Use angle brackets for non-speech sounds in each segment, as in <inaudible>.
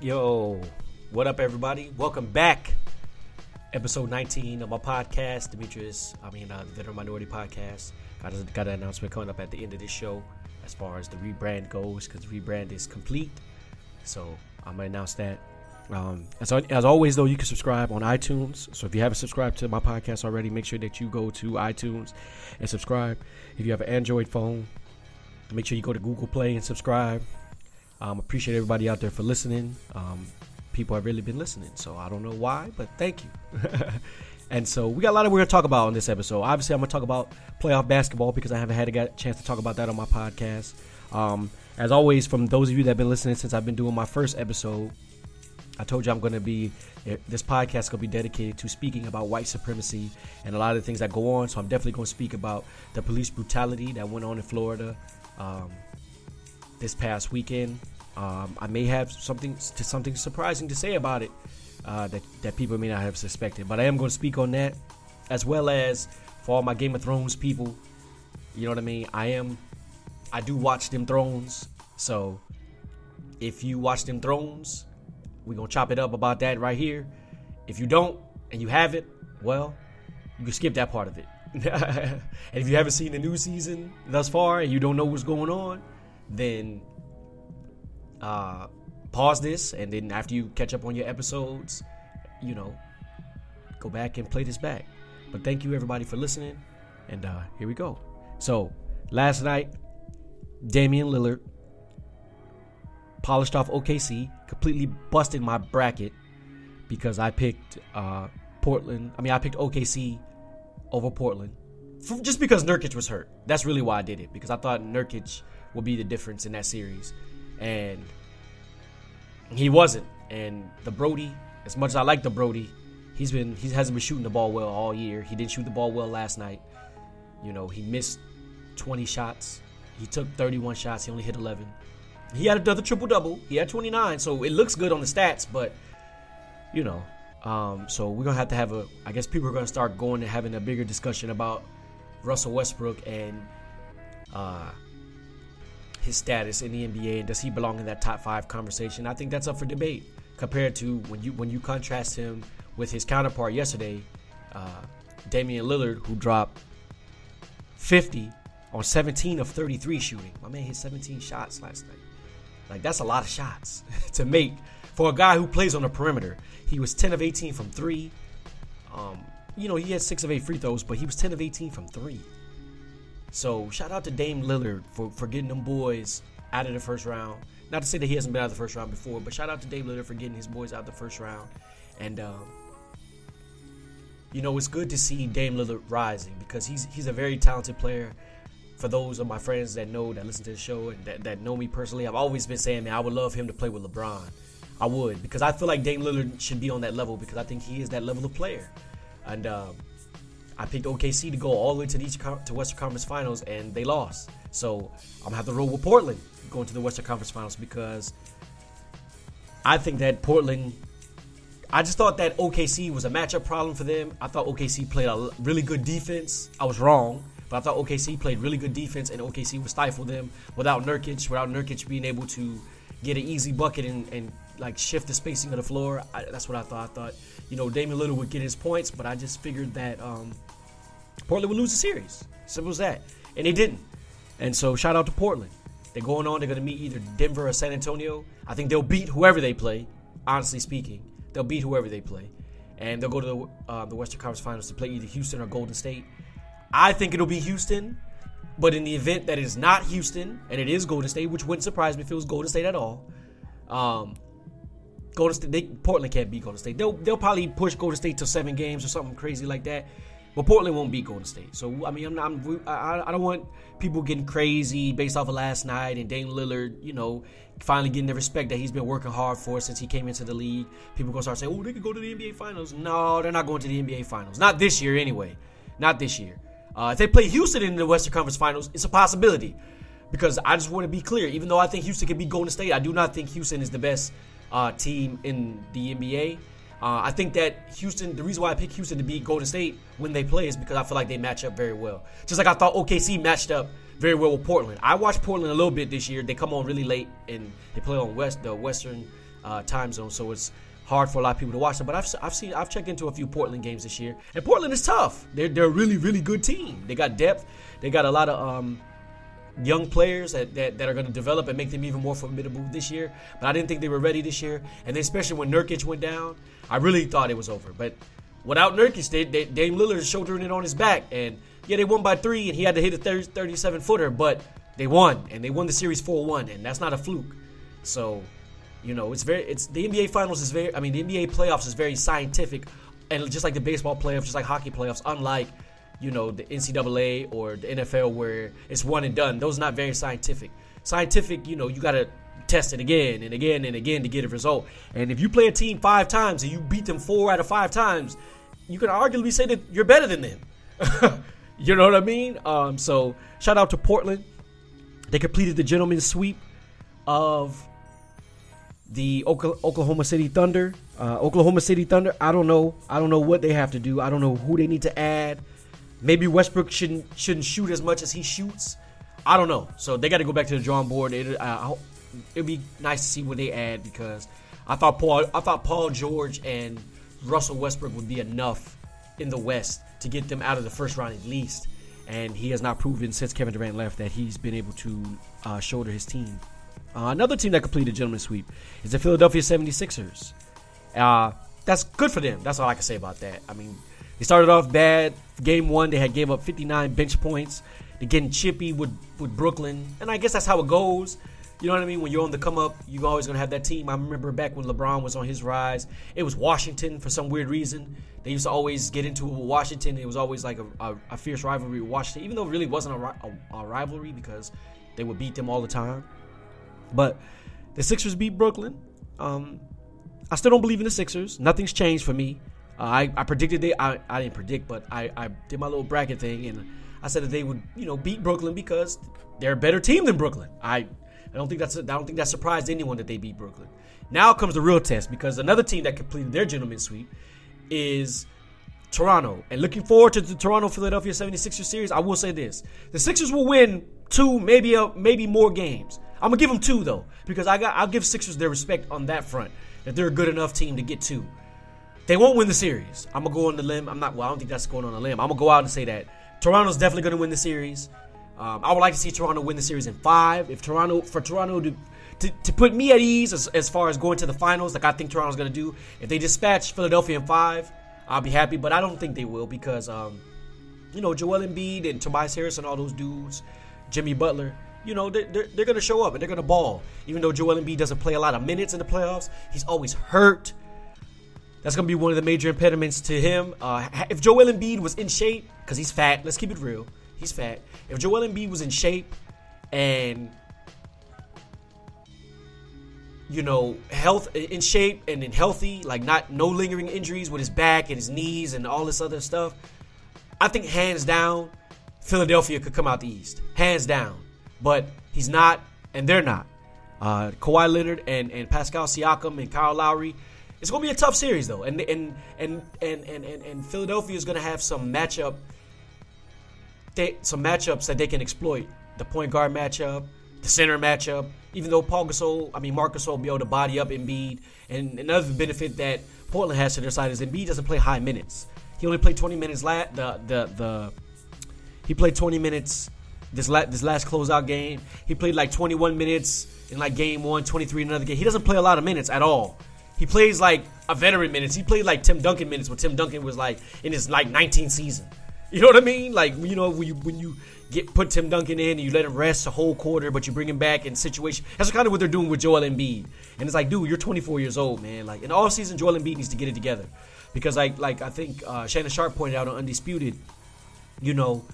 Yo, what up, everybody? Welcome back. Episode 19 of my podcast, Demetrius. I mean, uh, the Veteran Minority Podcast. Got, got an announcement coming up at the end of this show as far as the rebrand goes, because the rebrand is complete. So I'm gonna announce that. Um, as, as always, though, you can subscribe on iTunes. So if you haven't subscribed to my podcast already, make sure that you go to iTunes and subscribe. If you have an Android phone, make sure you go to Google Play and subscribe. Um, appreciate everybody out there for listening. Um, people have really been listening, so I don't know why, but thank you. <laughs> and so we got a lot of we're gonna talk about on this episode. Obviously, I'm gonna talk about playoff basketball because I haven't had a chance to talk about that on my podcast. Um, as always, from those of you that have been listening since I've been doing my first episode, I told you I'm going to be this podcast is going to be dedicated to speaking about white supremacy and a lot of the things that go on. So I'm definitely going to speak about the police brutality that went on in Florida um, this past weekend. Um, I may have something to something surprising to say about it uh, that that people may not have suspected, but I am going to speak on that as well as for all my Game of Thrones people. You know what I mean? I am. I do watch them Thrones, so if you watch them Thrones we're to chop it up about that right here. If you don't and you have it, well, you can skip that part of it. <laughs> and if you haven't seen the new season thus far and you don't know what's going on, then uh, pause this and then after you catch up on your episodes, you know, go back and play this back. But thank you everybody for listening, and uh, here we go. So last night, Damian Lillard polished off OKC, completely busted my bracket because I picked uh, Portland. I mean, I picked OKC over Portland just because Nurkic was hurt. That's really why I did it because I thought Nurkic would be the difference in that series, and he wasn't. And the Brody, as much as I like the Brody, he's been he hasn't been shooting the ball well all year. He didn't shoot the ball well last night. You know, he missed 20 shots. He took 31 shots. He only hit 11. He had another triple double. He had 29, so it looks good on the stats, but you know, um, so we're gonna have to have a. I guess people are gonna start going and having a bigger discussion about Russell Westbrook and uh, his status in the NBA and does he belong in that top five conversation? I think that's up for debate compared to when you when you contrast him with his counterpart yesterday, uh, Damian Lillard, who dropped 50 on 17 of 33 shooting. My man hit 17 shots last night. Like that's a lot of shots <laughs> to make for a guy who plays on the perimeter. He was 10 of 18 from three. Um, you know, he had six of eight free throws, but he was 10 of 18 from three. So shout out to Dame Lillard for, for getting them boys out of the first round. Not to say that he hasn't been out of the first round before, but shout out to Dame Lillard for getting his boys out the first round. And um, you know, it's good to see Dame Lillard rising because he's he's a very talented player for those of my friends that know that listen to the show and that, that know me personally, I've always been saying, man, I would love him to play with LeBron. I would because I feel like Dame Lillard should be on that level because I think he is that level of player. And um, I picked OKC to go all the way to the East, to Western Conference Finals and they lost. So I'm gonna have to roll with Portland going to the Western Conference Finals because I think that Portland. I just thought that OKC was a matchup problem for them. I thought OKC played a really good defense. I was wrong. But I thought OKC played really good defense, and OKC would stifle them without Nurkic, without Nurkic being able to get an easy bucket and, and like shift the spacing of the floor. I, that's what I thought. I thought, you know, Damian Lillard would get his points, but I just figured that um, Portland would lose the series. Simple as that. And they didn't. And so shout out to Portland. They're going on. They're going to meet either Denver or San Antonio. I think they'll beat whoever they play. Honestly speaking, they'll beat whoever they play, and they'll go to the, uh, the Western Conference Finals to play either Houston or Golden State. I think it'll be Houston. But in the event that it is not Houston and it is Golden State, which wouldn't surprise me if it was Golden State at all, um, Golden State, they, Portland can't beat Golden State. They'll they'll probably push Golden State to seven games or something crazy like that. But Portland won't beat Golden State. So I mean, I'm I'm, I, I don't want people getting crazy based off of last night and Dame Lillard, you know, finally getting the respect that he's been working hard for since he came into the league. People gonna start saying, "Oh, they could go to the NBA Finals." No, they're not going to the NBA Finals. Not this year, anyway. Not this year. Uh, if they play Houston in the Western Conference Finals, it's a possibility. Because I just want to be clear, even though I think Houston can beat Golden State, I do not think Houston is the best uh, team in the NBA. Uh, I think that Houston, the reason why I picked Houston to beat Golden State when they play is because I feel like they match up very well. Just like I thought OKC matched up very well with Portland. I watched Portland a little bit this year. They come on really late and they play on West the Western uh, time zone, so it's hard for a lot of people to watch them. But I've, I've seen I've checked into a few Portland games this year, and Portland is tough. They're they're a really really good team. They got depth. They got a lot of um, young players that, that, that are going to develop and make them even more formidable this year. But I didn't think they were ready this year, and then especially when Nurkic went down, I really thought it was over. But without Nurkic, they, they, Dame Lillard is shouldering it on his back, and yeah, they won by three, and he had to hit a 30, 37 footer, but they won, and they won the series 4-1, and that's not a fluke. So you know, it's very it's the NBA finals is very I mean the NBA playoffs is very scientific and just like the baseball playoffs, just like hockey playoffs, unlike, you know, the NCAA or the NFL where it's one and done. Those are not very scientific. Scientific, you know, you gotta test it again and again and again to get a result. And if you play a team five times and you beat them four out of five times, you can arguably say that you're better than them. <laughs> you know what I mean? Um, so shout out to Portland. They completed the gentleman's sweep of the Oklahoma City Thunder. Uh, Oklahoma City Thunder. I don't know. I don't know what they have to do. I don't know who they need to add. Maybe Westbrook shouldn't shouldn't shoot as much as he shoots. I don't know. So they got to go back to the drawing board. It, it'd be nice to see what they add because I thought Paul I thought Paul George and Russell Westbrook would be enough in the West to get them out of the first round at least. And he has not proven since Kevin Durant left that he's been able to uh, shoulder his team uh, another team that completed gentleman's sweep is the Philadelphia 76ers. Uh, that's good for them. That's all I can say about that. I mean, they started off bad. Game one, they had gave up 59 bench points. They're getting chippy with, with Brooklyn. And I guess that's how it goes. You know what I mean? When you're on the come up, you're always going to have that team. I remember back when LeBron was on his rise, it was Washington for some weird reason. They used to always get into Washington. It was always like a, a, a fierce rivalry with Washington, even though it really wasn't a, a, rivalry because they would beat them all the time. But the Sixers beat Brooklyn. Um, I still don't believe in the Sixers. Nothing's changed for me. Uh, I, I predicted they. I, I didn't predict, but I, I did my little bracket thing, and I said that they would, you know, beat Brooklyn because they're a better team than Brooklyn. I, I don't think that's. I don't think that surprised anyone that they beat Brooklyn. Now comes the real test because another team that completed their gentleman sweep is Toronto. And looking forward to the Toronto Philadelphia 76ers series, I will say this: the Sixers will win two, maybe a, maybe more games. I'm gonna give them two though, because I got I'll give Sixers their respect on that front that they're a good enough team to get two. They won't win the series. I'm gonna go on the limb. I'm not. Well, I don't think that's going on a limb. I'm gonna go out and say that Toronto's definitely gonna win the series. Um, I would like to see Toronto win the series in five. If Toronto for Toronto to to, to put me at ease as, as far as going to the finals, like I think Toronto's gonna do. If they dispatch Philadelphia in five, I'll be happy. But I don't think they will because um, you know Joel Embiid and Tobias Harris and all those dudes, Jimmy Butler you know, they're, they're, they're going to show up and they're going to ball. Even though Joel Embiid doesn't play a lot of minutes in the playoffs, he's always hurt. That's going to be one of the major impediments to him. Uh, if Joel Embiid was in shape, because he's fat, let's keep it real, he's fat. If Joel Embiid was in shape and you know, health in shape and in healthy, like not no lingering injuries with his back and his knees and all this other stuff. I think hands down, Philadelphia could come out the East. Hands down but he's not, and they're not. Uh, Kawhi Leonard and, and Pascal Siakam and Kyle Lowry. It's to be a tough series though, and and and and and, and, and Philadelphia is to have some matchup, they, some matchups that they can exploit. The point guard matchup, the center matchup. Even though Paul Gasol, I mean Marcus will be able to body up Embiid, and another benefit that Portland has to their side is Embiid doesn't play high minutes. He only played 20 minutes. La- the the the he played 20 minutes this la- this last closeout game. He played like 21 minutes in like game one, 23 in another game. He doesn't play a lot of minutes at all. He plays like a veteran minutes. He played like Tim Duncan minutes when Tim Duncan was like in his like 19th season. You know what I mean? Like you know when you when you get put Tim Duncan in and you let him rest a whole quarter, but you bring him back in situation. That's kind of what they're doing with Joel Embiid. And it's like, dude, you're 24 years old, man. Like in all season, Joel Embiid needs to get it together because like like I think uh, Shannon Sharpe pointed out on Undisputed, you know,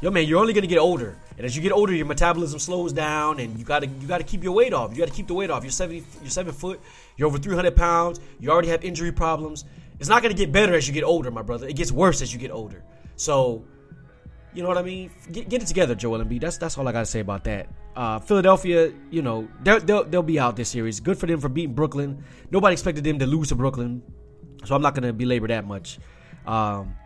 yo man, you're only gonna get older, and as you get older, your metabolism slows down, and you gotta you gotta keep your weight off. You gotta keep the weight off. You're seventy, you're seven foot, you're over 300 pounds. You already have injury problems. It's not gonna get better as you get older, my brother. It gets worse as you get older. So, you know what I mean? Get, get it together, Joel Embiid. That's that's all I gotta say about that. Uh, Philadelphia, you know, they'll, they'll they'll be out this series. Good for them for beating Brooklyn. Nobody expected them to lose to Brooklyn, so I'm not gonna belabor that much. Um,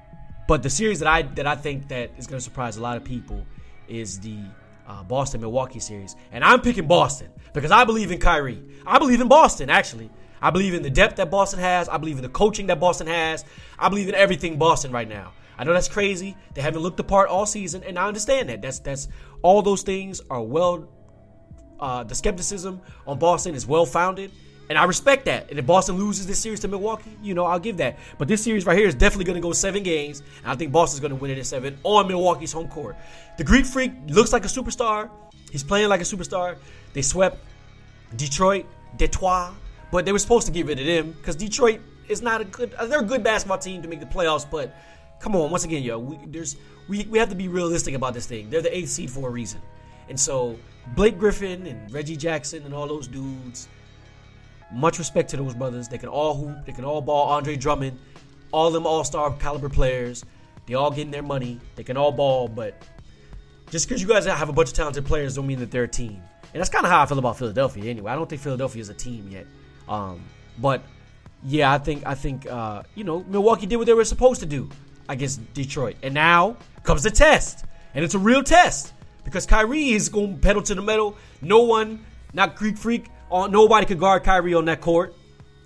but the series that I that I think that is going to surprise a lot of people is the uh, Boston Milwaukee series, and I'm picking Boston because I believe in Kyrie. I believe in Boston actually. I believe in the depth that Boston has. I believe in the coaching that Boston has. I believe in everything Boston right now. I know that's crazy. They haven't looked the part all season, and I understand that. That's that's all those things are well. Uh, the skepticism on Boston is well founded, and I respect that. And if Boston loses this series to Milwaukee, you know I'll give that. But this series right here is definitely going to go seven games, and I think Boston's going to win it in seven on Milwaukee's home court. The Greek Freak looks like a superstar. He's playing like a superstar. They swept Detroit, Detroit, but they were supposed to get rid of them because Detroit is not a good. They're a good basketball team to make the playoffs, but come on, once again, yo, we, there's we, we have to be realistic about this thing. They're the eighth seed for a reason, and so Blake Griffin and Reggie Jackson and all those dudes. Much respect to those brothers. They can all hoop. They can all ball. Andre Drummond, all them All Star caliber players. They all getting their money. They can all ball, but just because you guys have a bunch of talented players don't mean that they're a team. And that's kind of how I feel about Philadelphia anyway. I don't think Philadelphia is a team yet. Um, but yeah, I think I think uh, you know Milwaukee did what they were supposed to do against Detroit, and now comes the test, and it's a real test because Kyrie is going to pedal to the metal. No one, not Greek Freak, on nobody could guard Kyrie on that court,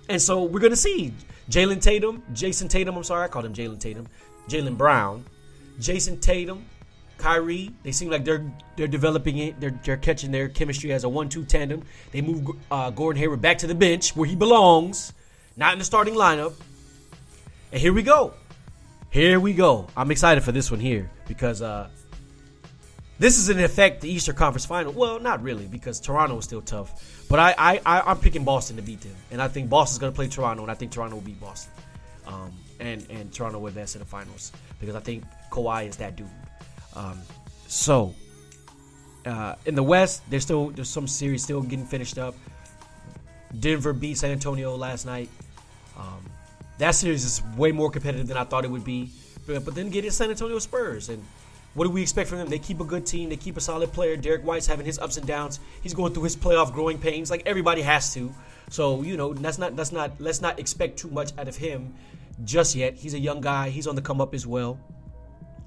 and so we're gonna see Jalen Tatum, Jayson Tatum. I'm sorry, I called him Jalen Tatum, Jaylen Brown, Jayson Tatum, Kyrie. They seem like they're they're developing it. They're they're catching their chemistry as a one-two tandem. They move uh, Gordon Hayward back to the bench where he belongs, not in the starting lineup. And here we go. Here we go. I'm excited for this one here because uh, this is in effect the Eastern Conference Final. Well, not really because Toronto is still tough. But I, I, I am picking Boston to beat them, and I think Boston's going to play Toronto, and I think Toronto will beat Boston, um, and and Toronto will advance to the finals because I think Kawhi is that dude. Um, so uh, in the West, there's still there's some series still getting finished up. Denver beat San Antonio last night. That series is way more competitive than I thought it would be. But, but then get it San Antonio Spurs. And what do we expect from them? They keep a good team. They keep a solid player. Derrick White's having his ups and downs. He's going through his playoff growing pains, like everybody has to. So you know, that's not that's not let's not expect too much out of him just yet. He's a young guy. He's on the come up as well.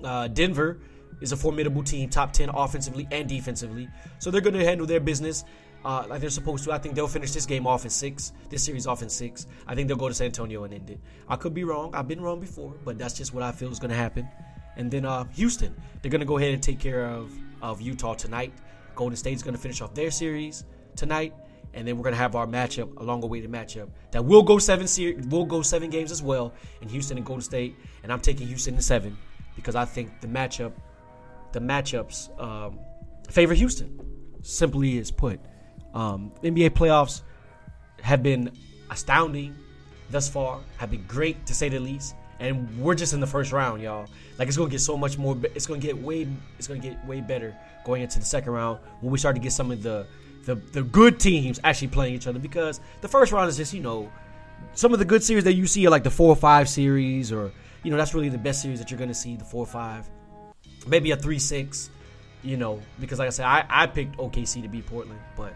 Uh, Denver is a formidable team, top ten offensively and defensively. So they're going to handle their business uh, like they're supposed to. I think they'll finish this game off in six. This series off in six. I think they'll go to San Antonio and end it. I could be wrong. I've been wrong before, but that's just what I feel is going to happen. And then uh, Houston, they're going to go ahead and take care of of Utah tonight. Golden State's going to finish off their series tonight, and then we're going to have our matchup, a long awaited matchup that will go seven series, will go seven games as well in Houston and Golden State. And I'm taking Houston in seven because I think the matchup, the matchups um, favor Houston. Simply is put. Um, NBA playoffs have been astounding thus far, have been great to say the least, and we're just in the first round, y'all. Like it's gonna get so much more. It's gonna get way. It's gonna get way better going into the second round when we start to get some of the the, the good teams actually playing each other because the first round is just you know some of the good series that you see are like the four or five series or you know that's really the best series that you're gonna see the four or five, maybe a three six, you know because like I said I I picked OKC to beat Portland, but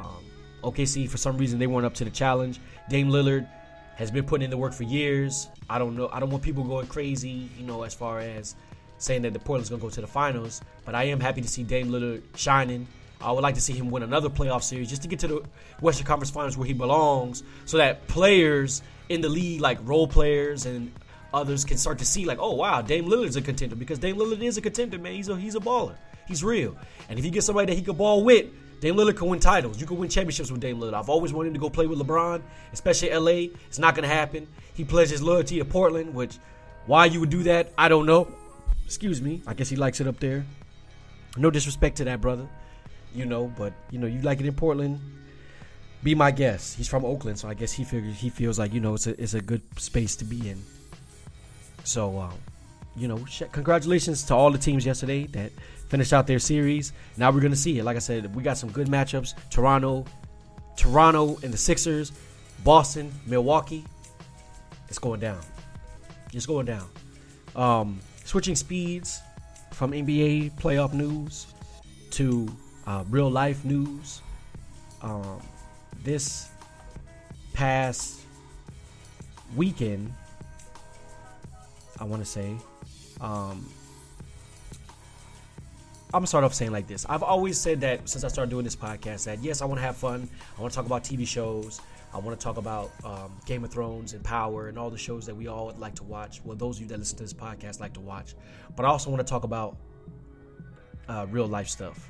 um, OKC, for some reason, they weren't up to the challenge. Dame Lillard has been putting in the work for years. I don't know. I don't want people going crazy, you know, as far as saying that the Portland's going to go to the finals. But I am happy to see Dame Lillard shining. I would like to see him win another playoff series just to get to the Western Conference Finals where he belongs, so that players in the league, like role players and others, can start to see like, oh wow, Dame Lillard's a contender because Dame Lillard is a contender, man. He's a he's a baller. He's real. And if you get somebody that he can ball with, Dame Lillard can win titles. You can win championships with Dame Lillard. I've always wanted to go play with LeBron, especially LA. It's not going to happen. He pledges loyalty to Portland, which why you would do that, I don't know. Excuse me. I guess he likes it up there. No disrespect to that brother, you know, but you know you like it in Portland. Be my guest. He's from Oakland, so I guess he figures he feels like you know it's a it's a good space to be in. So, uh, you know, congratulations to all the teams yesterday that finished out their series. Now we're gonna see it. Like I said, we got some good matchups. Toronto, Toronto and the Sixers, Boston, Milwaukee. It's going down. It's going down. Um, switching speeds from NBA playoff news to uh, real life news. Um, this past weekend, I want to say, um, I'm gonna start off saying like this. I've always said that since I started doing this podcast that yes, I want to have fun. I want to talk about TV shows, I want to talk about um, Game of Thrones and Power and all the shows that we all like to watch. Well, those of you that listen to this podcast like to watch. But I also want to talk about uh, real life stuff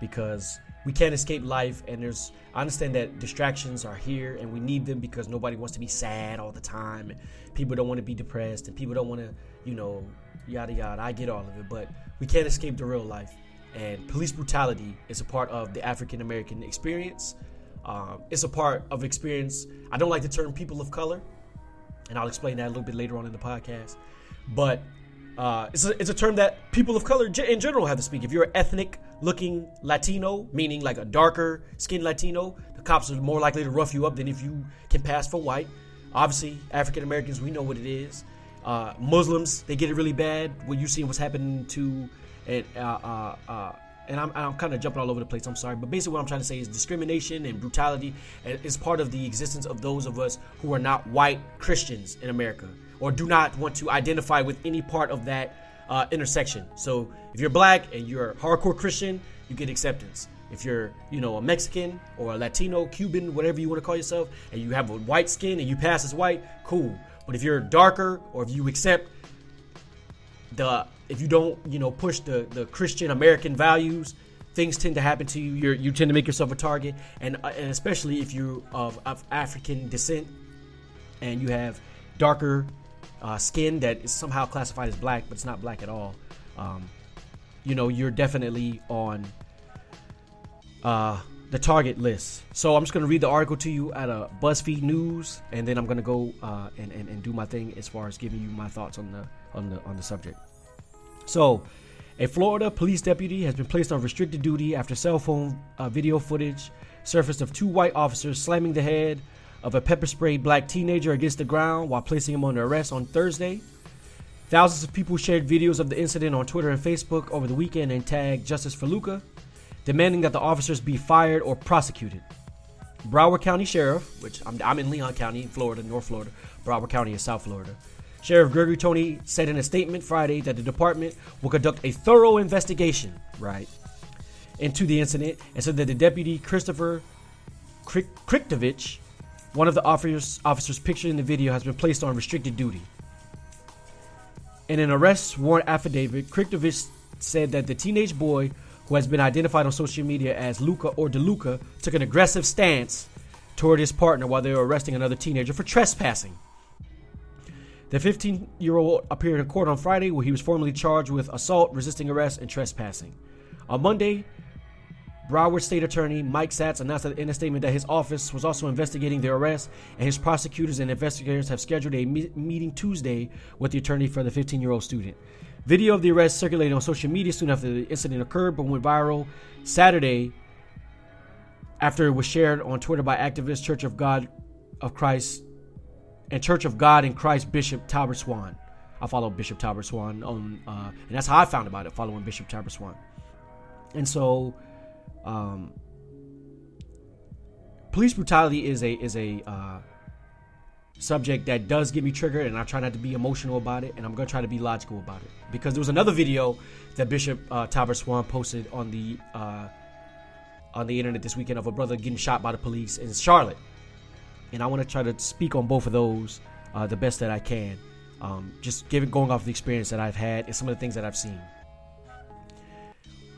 because we can't escape life and there's i understand that distractions are here and we need them because nobody wants to be sad all the time and people don't want to be depressed and people don't want to you know yada yada. I get all of it but we can't escape the real life and police brutality is a part of the african american experience. Um, it's a part of experience. I don't like the term people of color and i'll explain that a little bit later on in the podcast but uh, it's, a, it's a term that people of color in general have to speak. If you're an ethnic looking Latino, meaning like a darker skinned Latino, the cops are more likely to rough you up than if you can pass for white. Obviously, African Americans, we know what it is. Uh, Muslims, they get it really bad when you see what's happening to, and uh, uh, uh and I'm, I'm kind of jumping all over the place. I'm sorry, but basically what I'm trying to say is discrimination and brutality is part of the existence of those of us who are not white Christians in America or do not want to identify with any part of that uh, intersection. So if you're black and you're a hardcore Christian, you get acceptance. If you're, you know, a Mexican or a Latino, Cuban, whatever you want to call yourself, and you have a white skin and you pass as white, cool. But if you're darker or if you accept the, if you don't, you know, push the the Christian American values, things tend to happen to you. you you tend to make yourself a target, and uh, and especially if you're of, of African descent and you have darker uh, skin that is somehow classified as black, but it's not black at all, um, you know, you're definitely on uh, the target list. So I'm just going to read the article to you at a BuzzFeed News, and then I'm going to go uh, and, and, and do my thing as far as giving you my thoughts on the on the on the subject. So, a Florida police deputy has been placed on restricted duty after cell phone uh, video footage surfaced of two white officers slamming the head of a pepper sprayed black teenager against the ground while placing him under arrest on Thursday. Thousands of people shared videos of the incident on Twitter and Facebook over the weekend and tagged Justice for Luca, demanding that the officers be fired or prosecuted. Broward County Sheriff, which I'm, I'm in Leon County, Florida, North Florida. Broward County is South Florida. Sheriff Gregory Tony said in a statement Friday that the department will conduct a thorough investigation, right, into the incident, and said that the deputy Christopher Krickovich one of the officers, officers pictured in the video has been placed on restricted duty. In an arrest warrant affidavit, Krickovich said that the teenage boy, who has been identified on social media as Luca or DeLuca, took an aggressive stance toward his partner while they were arresting another teenager for trespassing. The 15 year old appeared in court on Friday where he was formally charged with assault, resisting arrest, and trespassing. On Monday, Broward State Attorney Mike Satz announced in a statement that his office was also investigating the arrest, and his prosecutors and investigators have scheduled a me- meeting Tuesday with the attorney for the 15 year old student. Video of the arrest circulated on social media soon after the incident occurred, but went viral Saturday after it was shared on Twitter by activist Church of God of Christ and Church of God in Christ Bishop Talbert Swan. I follow Bishop Talbert Swan on, uh, and that's how I found about it, following Bishop Talbert Swan. And so um, police brutality is a is a uh, subject that does get me triggered, and I try not to be emotional about it, and I'm gonna try to be logical about it. Because there was another video that Bishop uh, Talbert Swan posted on the uh, on the internet this weekend of a brother getting shot by the police in Charlotte, and I want to try to speak on both of those uh, the best that I can, um, just giving going off the experience that I've had and some of the things that I've seen.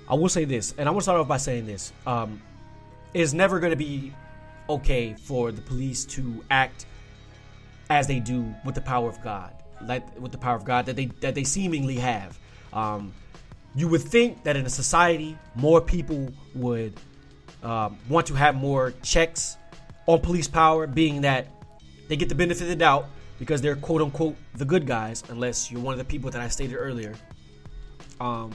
I will say this, and I want to start off by saying this: um, it's never going to be okay for the police to act as they do with the power of God, like with the power of God that they that they seemingly have. Um, you would think that in a society, more people would um, want to have more checks on police power, being that they get the benefit of the doubt because they're quote unquote the good guys, unless you're one of the people that I stated earlier. Um,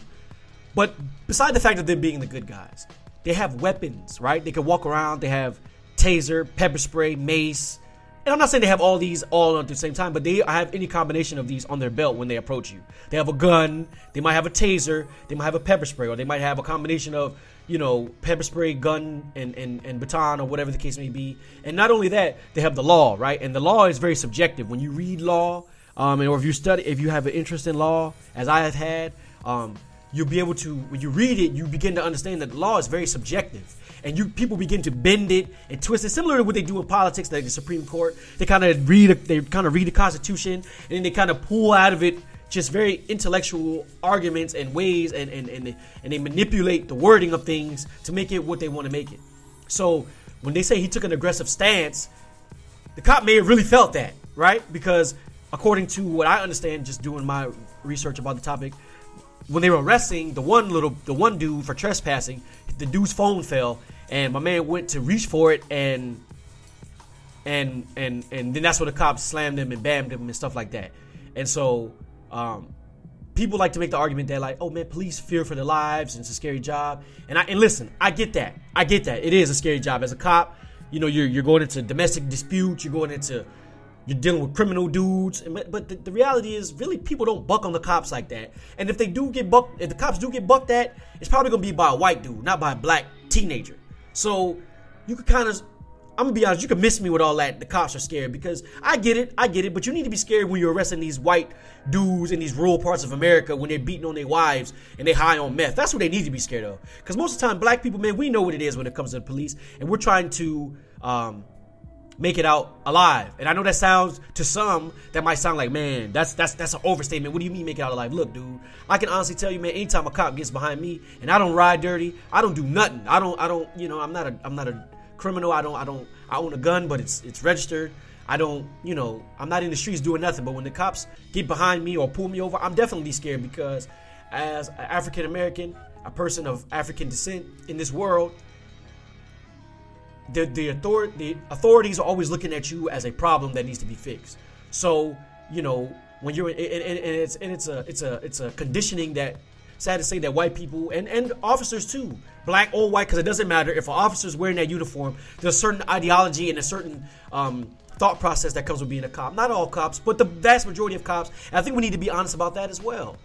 but beside the fact of them being the good guys, they have weapons, right? They can walk around. They have taser, pepper spray, mace. And I'm not saying they have all these all at the same time, but they have any combination of these on their belt when they approach you. They have a gun, they might have a taser, they might have a pepper spray, or they might have a combination of, you know, pepper spray, gun, and, and, and baton, or whatever the case may be. And not only that, they have the law, right? And the law is very subjective. When you read law, um, and or if you study, if you have an interest in law, as I have had, um, you'll be able to when you read it you begin to understand that the law is very subjective and you people begin to bend it and twist it, similar to what they do in politics, like the Supreme Court. They kind of read, they kind of read the Constitution, and then they kind of pull out of it just very intellectual arguments and ways, and and and, they, and they manipulate the wording of things to make it what they want to make it. So when they say he took an aggressive stance, the cop may have really felt that, right? Because according to what I understand, just doing my research about the topic, when they were arresting the one little the one dude for trespassing, the dude's phone fell, and my man went to reach for it, and and and and then that's when the cops slammed him and bammed him and stuff like that. And so, um, people like to make the argument that like, oh man, police fear for their lives and it's a scary job. And I and listen, I get that. I get that. It is a scary job as a cop. You know, you're you're going into domestic disputes. You're going into you're dealing with criminal dudes. But the, the, reality is, really, people don't buck on the cops like that. And if they do get bucked, if the cops do get bucked at, it's probably gonna be by a white dude, not by a black teenager. So you could kind of, I'm gonna be honest, you can miss me with all that. The cops are scared because I get it, I get it. But you need to be scared when you're arresting these white dudes in these rural parts of America when they're beating on their wives and they high on meth. That's what they need to be scared of. Because most of the time, black people, man, we know what it is when it comes to the police, and we're trying to. Um, make it out alive. And I know that sounds to some that might sound like, man, that's that's that's an overstatement. What do you mean make it out alive? Look, dude, I can honestly tell you, man, anytime a cop gets behind me and I don't ride dirty, I don't do nothing. I don't I don't you know I'm not a I'm not a criminal. I don't I don't I own a gun, but it's it's registered. I don't, you know, I'm not in the streets doing nothing. But when the cops get behind me or pull me over, I'm definitely scared because as an African American, a person of African descent in this world, the the author the authorities are always looking at you as a problem that needs to be fixed. So you know when you're and, and, and it's and it's a it's a it's a conditioning that sad to say that white people and and officers too, black or white, because it doesn't matter if an officer's wearing that uniform. There's a certain ideology and a certain um, thought process that comes with being a cop. Not all cops, but the vast majority of cops. I think we need to be honest about that as well.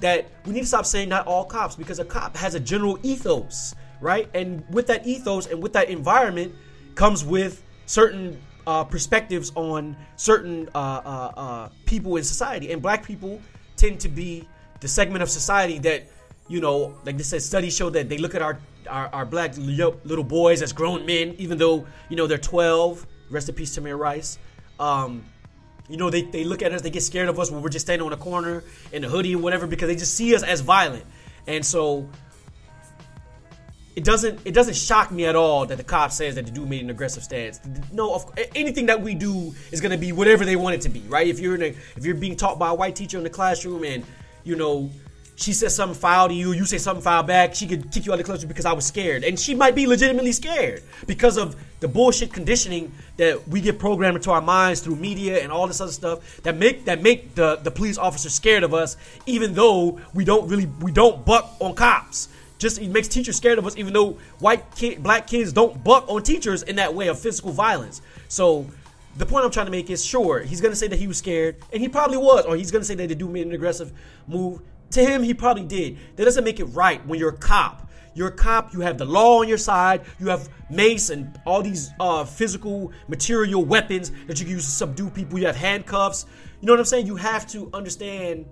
That we need to stop saying not all cops because a cop has a general ethos right? And with that ethos and with that environment comes with certain uh, perspectives on certain uh, uh, uh, people in society. And black people tend to be the segment of society that, you know, like they said, studies show that they look at our, our, our black little boys as grown men, even though, you know, they're 12. Rest in peace, Tamir Rice. Um, you know, they, they look at us, they get scared of us when we're just standing on a corner in a hoodie or whatever because they just see us as violent. And so it doesn't it doesn't shock me at all that the cop says that the dude made an aggressive stance. No, of, anything that we do is going to be whatever they want it to be, right? If you're in a, if you're being taught by a white teacher in the classroom and you know she says something foul to you, you say something foul back, she could kick you out of the classroom because I was scared, and she might be legitimately scared because of the bullshit conditioning that we get programmed into our minds through media and all this other stuff that make that make the the police officer scared of us, even though we don't really we don't buck on cops just it makes teachers scared of us, even though white kid, black kids don't buck on teachers in that way of physical violence. So the point I'm trying to make is sure he's gonna say that he was scared, and he probably was, or he's gonna say that the dude made an aggressive move. To him, he probably did. That doesn't make it right when you're a cop. You're a cop. You have the law on your side. You have mace and all these uh, physical material weapons that you can use to subdue people. You have handcuffs. You know what I'm saying? You have to understand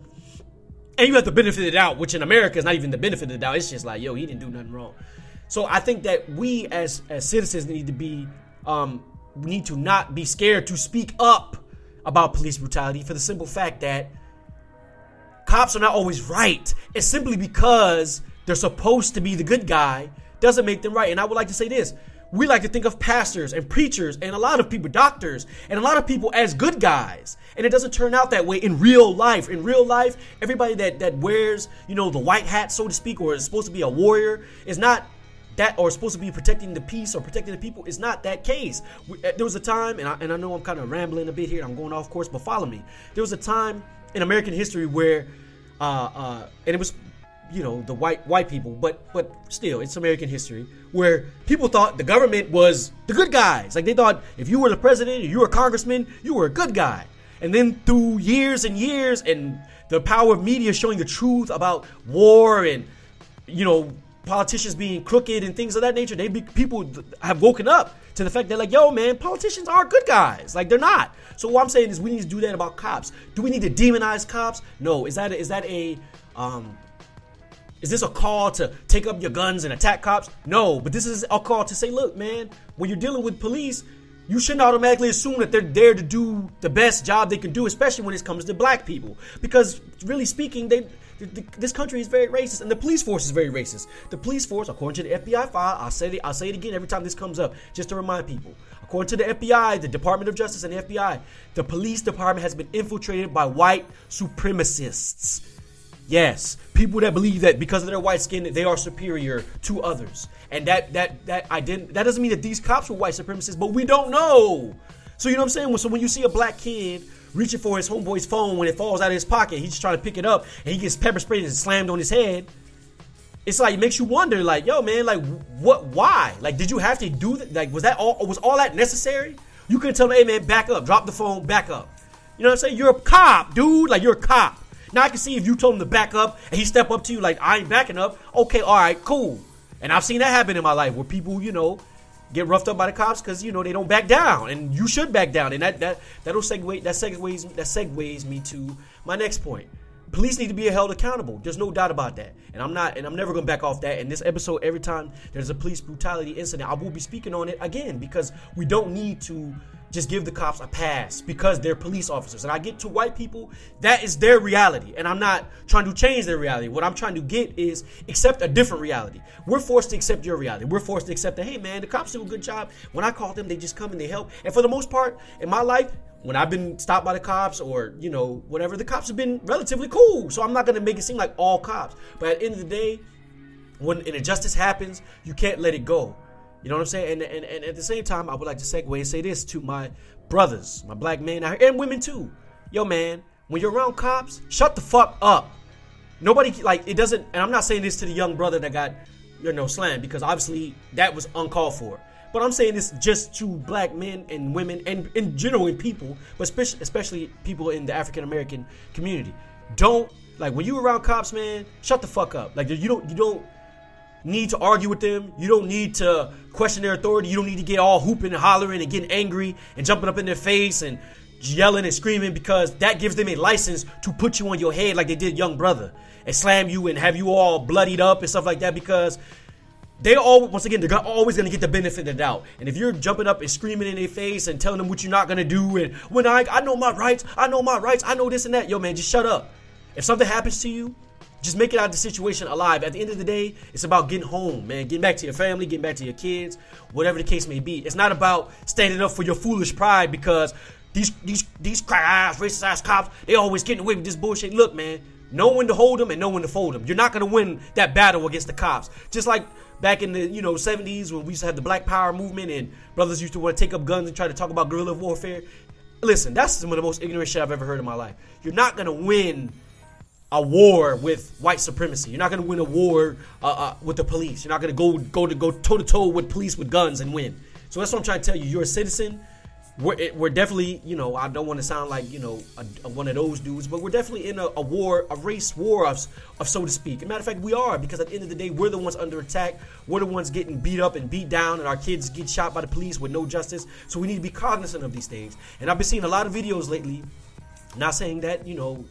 and you have the benefit of the doubt, which in America is not even the benefit of the doubt. It's just like, yo, he didn't do nothing wrong. So I think that we as as citizens need to be um, we need to not be scared to speak up about police brutality for the simple fact that cops are not always right. It's simply because they're supposed to be the good guy doesn't make them right. And I would like to say this we like to think of pastors and preachers and a lot of people, doctors, and a lot of people as good guys. And it doesn't turn out that way in real life. In real life, everybody that, that wears, you know, the white hat, so to speak, or is supposed to be a warrior is not that or supposed to be protecting the peace or protecting the people is not that case. We, uh, there was a time, and I, and I know I'm kind of rambling a bit here, I'm going off course, but follow me. There was a time in American history where, uh, uh, and it was you know the white white people but but still it's american history where people thought the government was the good guys. Like they thought if you were the president or you were a congressman you were a good guy. And then through years and years and the power of media showing the truth about war and you know politicians being crooked and things of that nature they be, people have woken up to the fact that like yo man politicians are good guys. Like they're not. So what i'm saying is we need to do that about cops. Do we need to demonize cops? No. Is that a, is that a um Is this a call to take up your guns and attack cops? No, but this is a call to say, look, man, when you're dealing with police, you shouldn't automatically assume that they're there to do the best job they can do, especially when it comes to black people. Because really speaking, they this country is very racist, and the police force is very racist. The police force, according to the FBI file, I'll say it, I'll say it again every time this comes up, just to remind people. According to the FBI, the Department of Justice, and the FBI, the police department has been infiltrated by white supremacists. Yes, people that believe that because of their white skin they are superior to others, and that that that I didn't. That doesn't mean that these cops were white supremacists, but we don't know. So you know what I'm saying? So when you see a black kid reaching for his homeboy's phone when it falls out of his pocket. He's just trying to pick it up and he gets pepper sprayed and slammed on his head. It's like it makes you wonder, like, yo, man, like, what? Why? Like, did you have to do that? Like, was that all? Was all that necessary? You could tell him, hey, man, back up, drop the phone, back up. You know what I'm saying? You're a cop, dude. Like, you're a cop. Now I can see if you told him to back up and he step up to you like, I ain't backing up. Okay, all right, cool. And I've seen that happen in my life where people, you know, get roughed up by the cops because you know they don't back down, and you should back down. And that that that'll segue that segues that segues me to my next point. Police need to be held accountable. There's no doubt about that. And I'm not, and I'm never gonna back off that. In this episode, every time there's a police brutality incident, I will be speaking on it again because we don't need to just give the cops a pass because they're police officers. And I get to white people, that is their reality. And I'm not trying to change their reality. What I'm trying to get is accept a different reality. We're forced to accept your reality. We're forced to accept that, hey man, the cops do a good job. When I call them, they just come and they help. And for the most part, in my life, when I've been stopped by the cops or, you know, whatever, the cops have been relatively cool. So I'm not gonna make it seem like all cops. But at the end of the day, when an injustice happens, you can't let it go. You know what I'm saying? And, and, and at the same time, I would like to segue and say this to my brothers, my black men out here, and women too. Yo, man, when you're around cops, shut the fuck up. Nobody, like, it doesn't, and I'm not saying this to the young brother that got, you know, slammed, because obviously that was uncalled for. But I'm saying this just to black men and women, and in general, people, but especially, especially people in the African American community. Don't, like, when you around cops, man, shut the fuck up. Like, you don't, you don't, need to argue with them. You don't need to question their authority. You don't need to get all hooping and hollering and getting angry and jumping up in their face and yelling and screaming because that gives them a license to put you on your head like they did young brother and slam you and have you all bloodied up and stuff like that because they all once again they're always gonna get the benefit of the doubt. And if you're jumping up and screaming in their face and telling them what you're not gonna do and when I I know my rights, I know my rights, I know this and that, yo man, just shut up. If something happens to you, just make it out the situation alive. At the end of the day, it's about getting home, man. Getting back to your family, getting back to your kids, whatever the case may be. It's not about standing up for your foolish pride because these these these crack ass, racist ass cops, they always getting away with this bullshit. Look, man, know when to hold them and know when to fold them. You're not gonna win that battle against the cops. Just like back in the you know 70s when we used to have the Black Power movement and brothers used to want to take up guns and try to talk about guerrilla warfare. Listen, that's some of the most ignorant shit I've ever heard in my life. You're not gonna win a war with white supremacy. You're not going to win a war uh, uh, with the police. You're not going to go go to go toe to toe with police with guns and win. So that's what I'm trying to tell you. You're a citizen. We're, we're definitely, you know, I don't want to sound like, you know, a, a one of those dudes, but we're definitely in a, a, war, a race war of, of, so to speak. As a matter of fact, we are because at the end of the day, we're the ones under attack. We're the ones getting beat up and beat down, and our kids get shot by the police with no justice. So we need to be cognizant of these things. And I've been seeing a lot of videos lately. Not saying that, you know,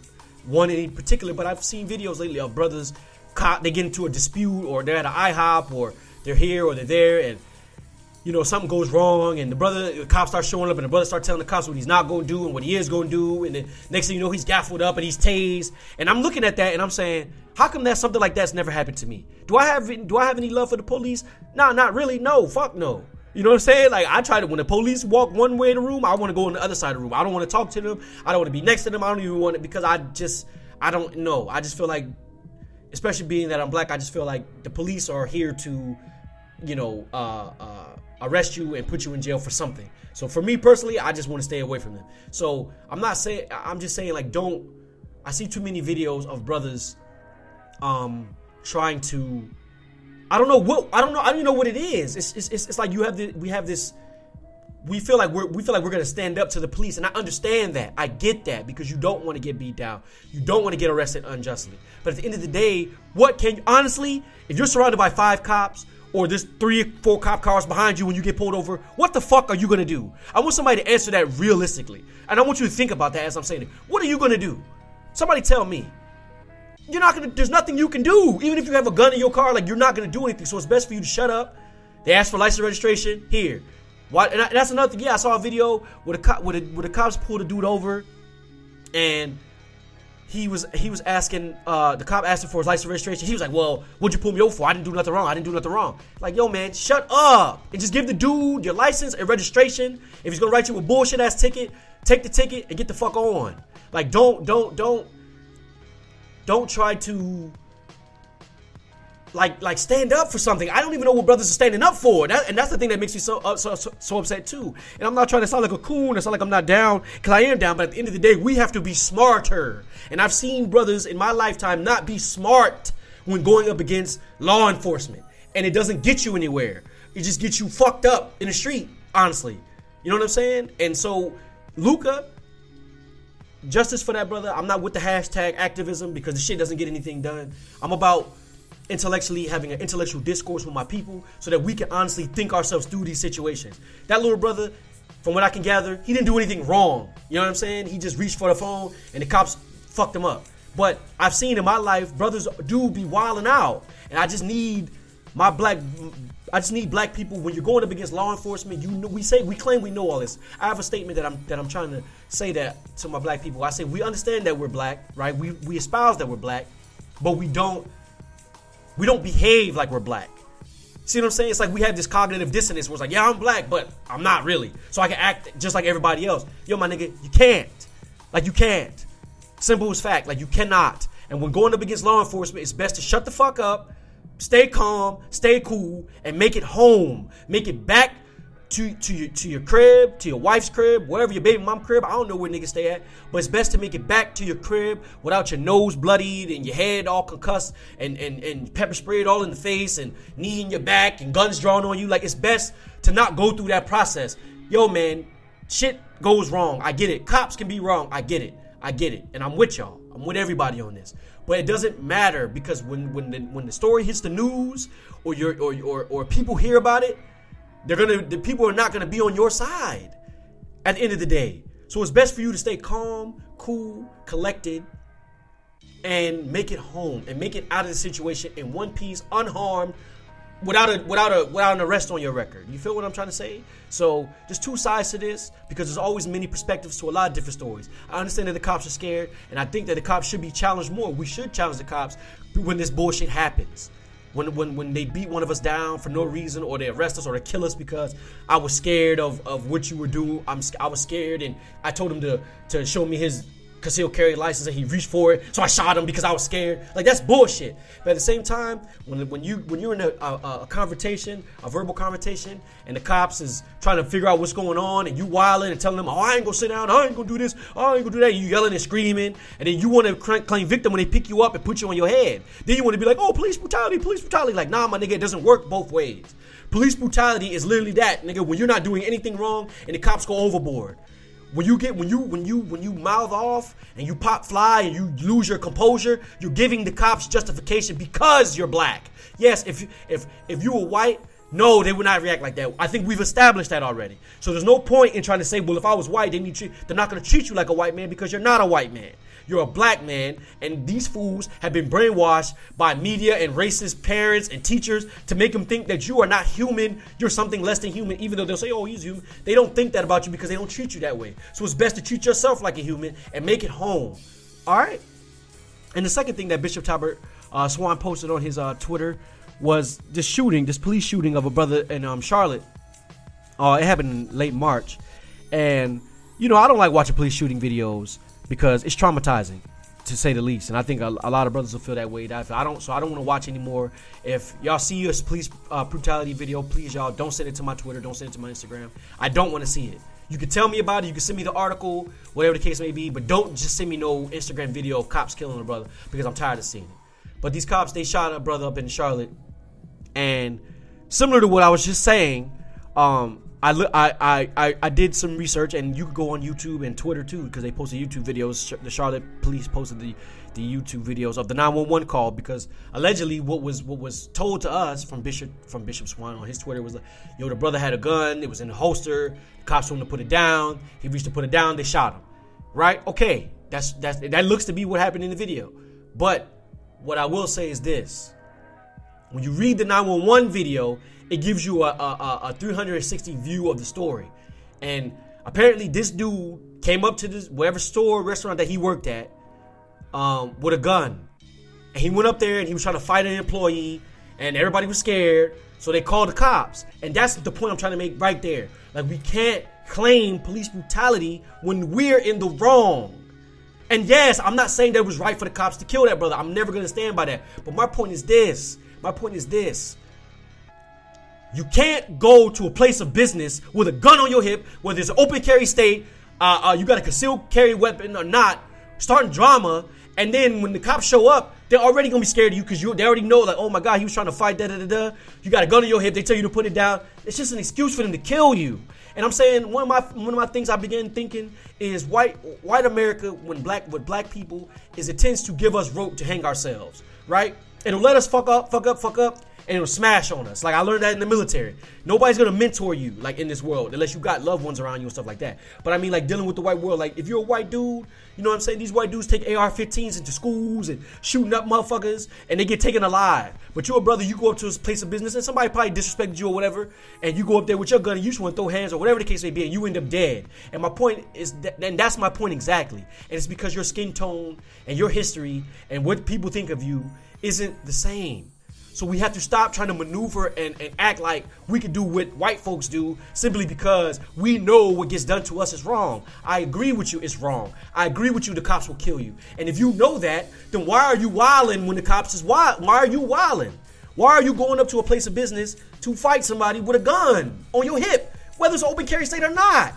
one in particular, but I've seen videos lately of brothers caught they get into a dispute or they're at an IHOP or they're here or they're there and you know something goes wrong and the brother the cops start showing up and the brother start telling the cops what he's not going to do and what he is going to do and then next thing you know he's gaffled up and he's tased. And I'm looking at that and I'm saying how come that something like that's never happened to me? Do I have do I have any love for the police? No not really. No fuck no you know what I'm saying? Like I try to when the police walk one way in the room, I want to go on the other side of the room. I don't want to talk to them. I don't want to be next to them. I don't even want it because I just I don't know. I just feel like especially being that I'm black, I just feel like the police are here to, you know, uh, uh, arrest you and put you in jail for something. So for me personally, I just want to stay away from them. So I'm not saying I'm just saying like don't I see too many videos of brothers um trying to I don't know what I don't know I don't even know what it is. It's it's, it's, it's like you have the we have this we feel like we're we feel like we're gonna stand up to the police, and I understand that. I get that because you don't want to get beat down, you don't want to get arrested unjustly. But at the end of the day, what can you honestly, if you're surrounded by five cops or there's three or four cop cars behind you when you get pulled over, what the fuck are you gonna do? I want somebody to answer that realistically, and I want you to think about that as I'm saying it. What are you gonna do? Somebody tell me. You're not gonna. There's nothing you can do. Even if you have a gun in your car, like you're not gonna do anything. So it's best for you to shut up. They ask for license registration here. Why? And, I, and that's another thing. Yeah, I saw a video where the cop, where the, where the cops pulled a dude over, and he was he was asking uh, the cop asked him for his license registration. He was like, "Well, what'd you pull me over for? I didn't do nothing wrong. I didn't do nothing wrong." Like, yo, man, shut up and just give the dude your license and registration. If he's gonna write you a bullshit ass ticket, take the ticket and get the fuck on. Like, don't don't don't don't try to like like stand up for something. I don't even know what brothers are standing up for, that, and that's the thing that makes me so, uh, so, so so upset too. And I'm not trying to sound like a coon or sound like I'm not down, because I am down. But at the end of the day, we have to be smarter. And I've seen brothers in my lifetime not be smart when going up against law enforcement, and it doesn't get you anywhere. It just gets you fucked up in the street. Honestly, you know what I'm saying? And so, Luka, justice for that brother. I'm not with the hashtag activism because the shit doesn't get anything done. I'm about intellectually having an intellectual discourse with my people so that we can honestly think ourselves through these situations. That little brother, from what I can gather, he didn't do anything wrong. You know what I'm saying? He just reached for the phone and the cops fucked him up. But I've seen in my life, brothers do be wilding out. And I just need my black I just need black people when you're going up against law enforcement. You know, we say we claim we know all this. I have a statement that I'm that I'm trying to say that to my black people. I say we understand that we're black, right? We we espouse that we're black, but we don't we don't behave like we're black. See what I'm saying? It's like we have this cognitive dissonance where it's like, yeah, I'm black, but I'm not really. So I can act just like everybody else. Yo, my nigga, you can't. Like you can't. Simple as fact. Like you cannot. And when going up against law enforcement, it's best to shut the fuck up, stay calm, stay cool, and make it home. Make it back to, to your to your crib, to your wife's crib, wherever your baby mom crib. I don't know where niggas stay at, but it's best to make it back to your crib without your nose bloodied and your head all concussed and, and, and pepper sprayed all in the face and knee in your back and guns drawn on you. Like it's best to not go through that process. Yo, man, shit goes wrong. I get it. Cops can be wrong. I get it. I get it. And I'm with y'all. I'm with everybody on this. But it doesn't matter because when when the, when the story hits the news or your or, or or people hear about it, they're gonna the people are not gonna be on your side at the end of the day. So it's best for you to stay calm, cool, collected, and make it home and make it out of the situation in one piece, unharmed, without a without a without an arrest on your record. You feel what I'm trying to say? So there's two sides to this because there's always many perspectives to a lot of different stories. I understand that the cops are scared, and I think that the cops should be challenged more. We should challenge the cops when this bullshit happens when when when they beat one of us down for no reason or they arrest us or they kill us because I was scared of, of what you were doing. I'm I was scared and I told him to to show me his concealed carry a license and he reached for it, so I shot him because I was scared. Like that's bullshit. But at the same time, when when you when you're in a, a, a confrontation, a verbal confrontation, and the cops is trying to figure out what's going on, and you wilding and telling them, "Oh, I ain't gonna sit down. I ain't gonna do this. Oh, I ain't gonna do that." You yelling and screaming, and then you want to claim victim when they pick you up and put you on your head. Then you want to be like, "Oh, police brutality, police brutality." Like, nah, my nigga, it doesn't work both ways. Police brutality is literally that, nigga. When you're not doing anything wrong and the cops go overboard when you get when you when you when you mouth off and you pop fly and you lose your composure, you're giving the cops justification because you're black. Yes, if if if you were white, no, they would not react like that. I think we've established that already. So there's no point in trying to say, well, if I was white, they need they're not going to treat you like a white man because you're not a white man. You're a black man, and these fools have been brainwashed by media and racist parents and teachers to make them think that you are not human. You're something less than human, even though they'll say, "Oh, he's human." They don't think that about you because they don't treat you that way. So it's best to treat yourself like a human and make it home. All right. And the second thing that Bishop Talbert uh, Swan posted on his uh, Twitter was this shooting, this police shooting of a brother in um, Charlotte. Uh, it happened in late March, and you know I don't like watching police shooting videos because it's traumatizing to say the least. And I think a, a lot of brothers will feel that way. That I don't, so I don't want to watch anymore. If y'all see a police uh, brutality video, please y'all don't send it to my Twitter, don't send it to my Instagram. I don't want to see it. You can tell me about it. You can send me the article, whatever the case may be, but don't just send me no Instagram video of cops killing a brother because I'm tired of seeing it. But these cops, they shot a brother up in Charlotte, and similar to what I was just saying, um, I, I, I, I did some research, and you could go on YouTube and Twitter too, because they posted YouTube videos. The Charlotte police posted the, the YouTube videos of the 911 call because allegedly what was what was told to us from Bishop from Bishop Swan on his Twitter was like, yo, the brother had a gun, it was in the holster, the cops told him to put it down, he reached to put it down, they shot him. Right? Okay, that's that's that looks to be what happened in the video, but what I will say is this: when you read the 911 video, it gives you a, a, a 360 view of the story, and apparently this dude came up to this whatever store restaurant that he worked at um, with a gun, and he went up there and he was trying to fight an employee, and everybody was scared, so they called the cops, and that's the point I'm trying to make right there. Like we can't claim police brutality when we're in the wrong. And yes, I'm not saying that it was right for the cops to kill that brother. I'm never gonna stand by that. But my point is this. My point is this. You can't go to a place of business with a gun on your hip, whether it's an open carry state, uh, uh, you got a concealed carry weapon or not, starting drama, and then when the cops show up, they're already gonna be scared of you because you they already know like, oh my god, he was trying to fight, da da da da. You got a gun on your hip, they tell you to put it down. It's just an excuse for them to kill you. And I'm saying one of my one of my things I began thinking is white white America when black with black people is it tends to give us rope to hang ourselves, right? It'll let us fuck up, fuck up, fuck up, and it'll smash on us. Like I learned that in the military. Nobody's gonna mentor you like in this world unless you got loved ones around you and stuff like that. But I mean like dealing with the white world, like if you're a white dude, you know what I'm saying? These white dudes take AR-15s into schools and shooting up motherfuckers and they get taken alive. But you're a brother, you go up to a place of business and somebody probably disrespected you or whatever, and you go up there with your gun and you just want to throw hands or whatever the case may be, and you end up dead. And my point is that, and that's my point exactly. And it's because your skin tone and your history and what people think of you isn't the same. So we have to stop trying to maneuver and, and act like we can do what white folks do simply because we know what gets done to us is wrong. I agree with you, it's wrong. I agree with you, the cops will kill you. And if you know that, then why are you wilding when the cops is wild? Why are you wilding? Why are you going up to a place of business to fight somebody with a gun on your hip, whether it's open carry state or not?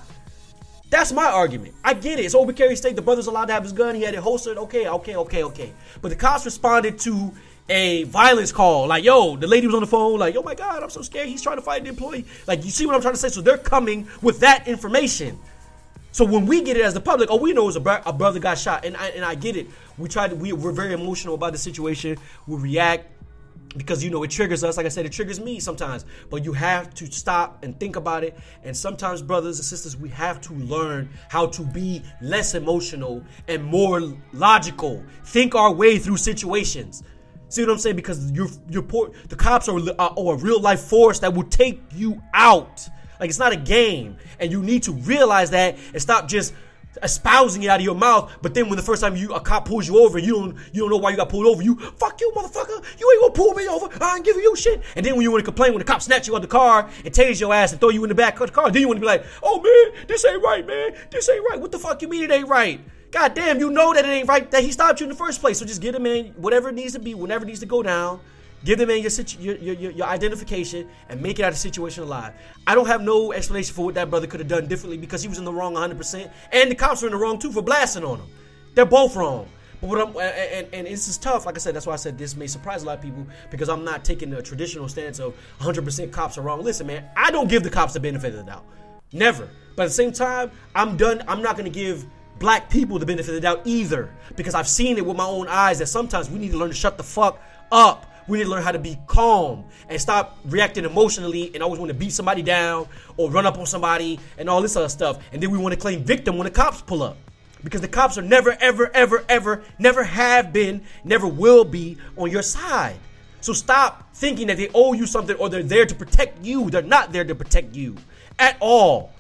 That's my argument. I get it. It's open carry state. The brother's allowed to have his gun. He had it holstered. Okay, okay, okay, okay. But the cops responded to a violence call. Like, yo, the lady was on the phone, like, oh my God, I'm so scared. He's trying to fight an employee. Like, you see what I'm trying to say? So they're coming with that information. So when we get it as the public, oh, we know is a, bro- a brother got shot, and I and I get it. We try to we, we're very emotional about the situation. We react because you know it triggers us. Like I said, it triggers me sometimes. But you have to stop and think about it. And sometimes, brothers and sisters, we have to learn how to be less emotional and more logical. Think our way through situations. See what I'm saying? Because you're you're poor, the cops are, are, are a real life force that will take you out. Like it's not a game, and you need to realize that and stop just espousing it out of your mouth. But then when the first time you a cop pulls you over, and you don't you don't know why you got pulled over. You fuck you, motherfucker. You ain't gonna pull me over. I ain't giving you shit. And then when you want to complain when the cop snatch you out the car and tase your ass and throw you in the back of the car, then you want to be like, oh man, this ain't right, man. This ain't right. What the fuck you mean it ain't right? God damn, you know that it ain't right that he stopped you in the first place. So just get him in whatever it needs to be, whenever it needs to go down. Give them in your, situ- your, your, your, identification and make it out of the situation alive. I don't have no explanation for what that brother could have done differently because he was in the wrong 100%. And the cops were in the wrong too for blasting on him. They're both wrong. But what I'm, and, and, this is tough. Like I said, that's why I said this may surprise a lot of people because I'm not taking the traditional stance of 100% cops are wrong. Listen, man, I don't give the cops the benefit of the doubt. Never. But at the same time, I'm done. I'm not going to give black people the benefit of the doubt either because I've seen it with my own eyes that sometimes we need to learn to shut the fuck up. We need to learn how to be calm and stop reacting emotionally and always want to beat somebody down or run up on somebody and all this other stuff. And then we want to claim victim when the cops pull up. Because the cops are never, ever, ever, ever, never have been, never will be on your side. So stop thinking that they owe you something or they're there to protect you. They're not there to protect you at all.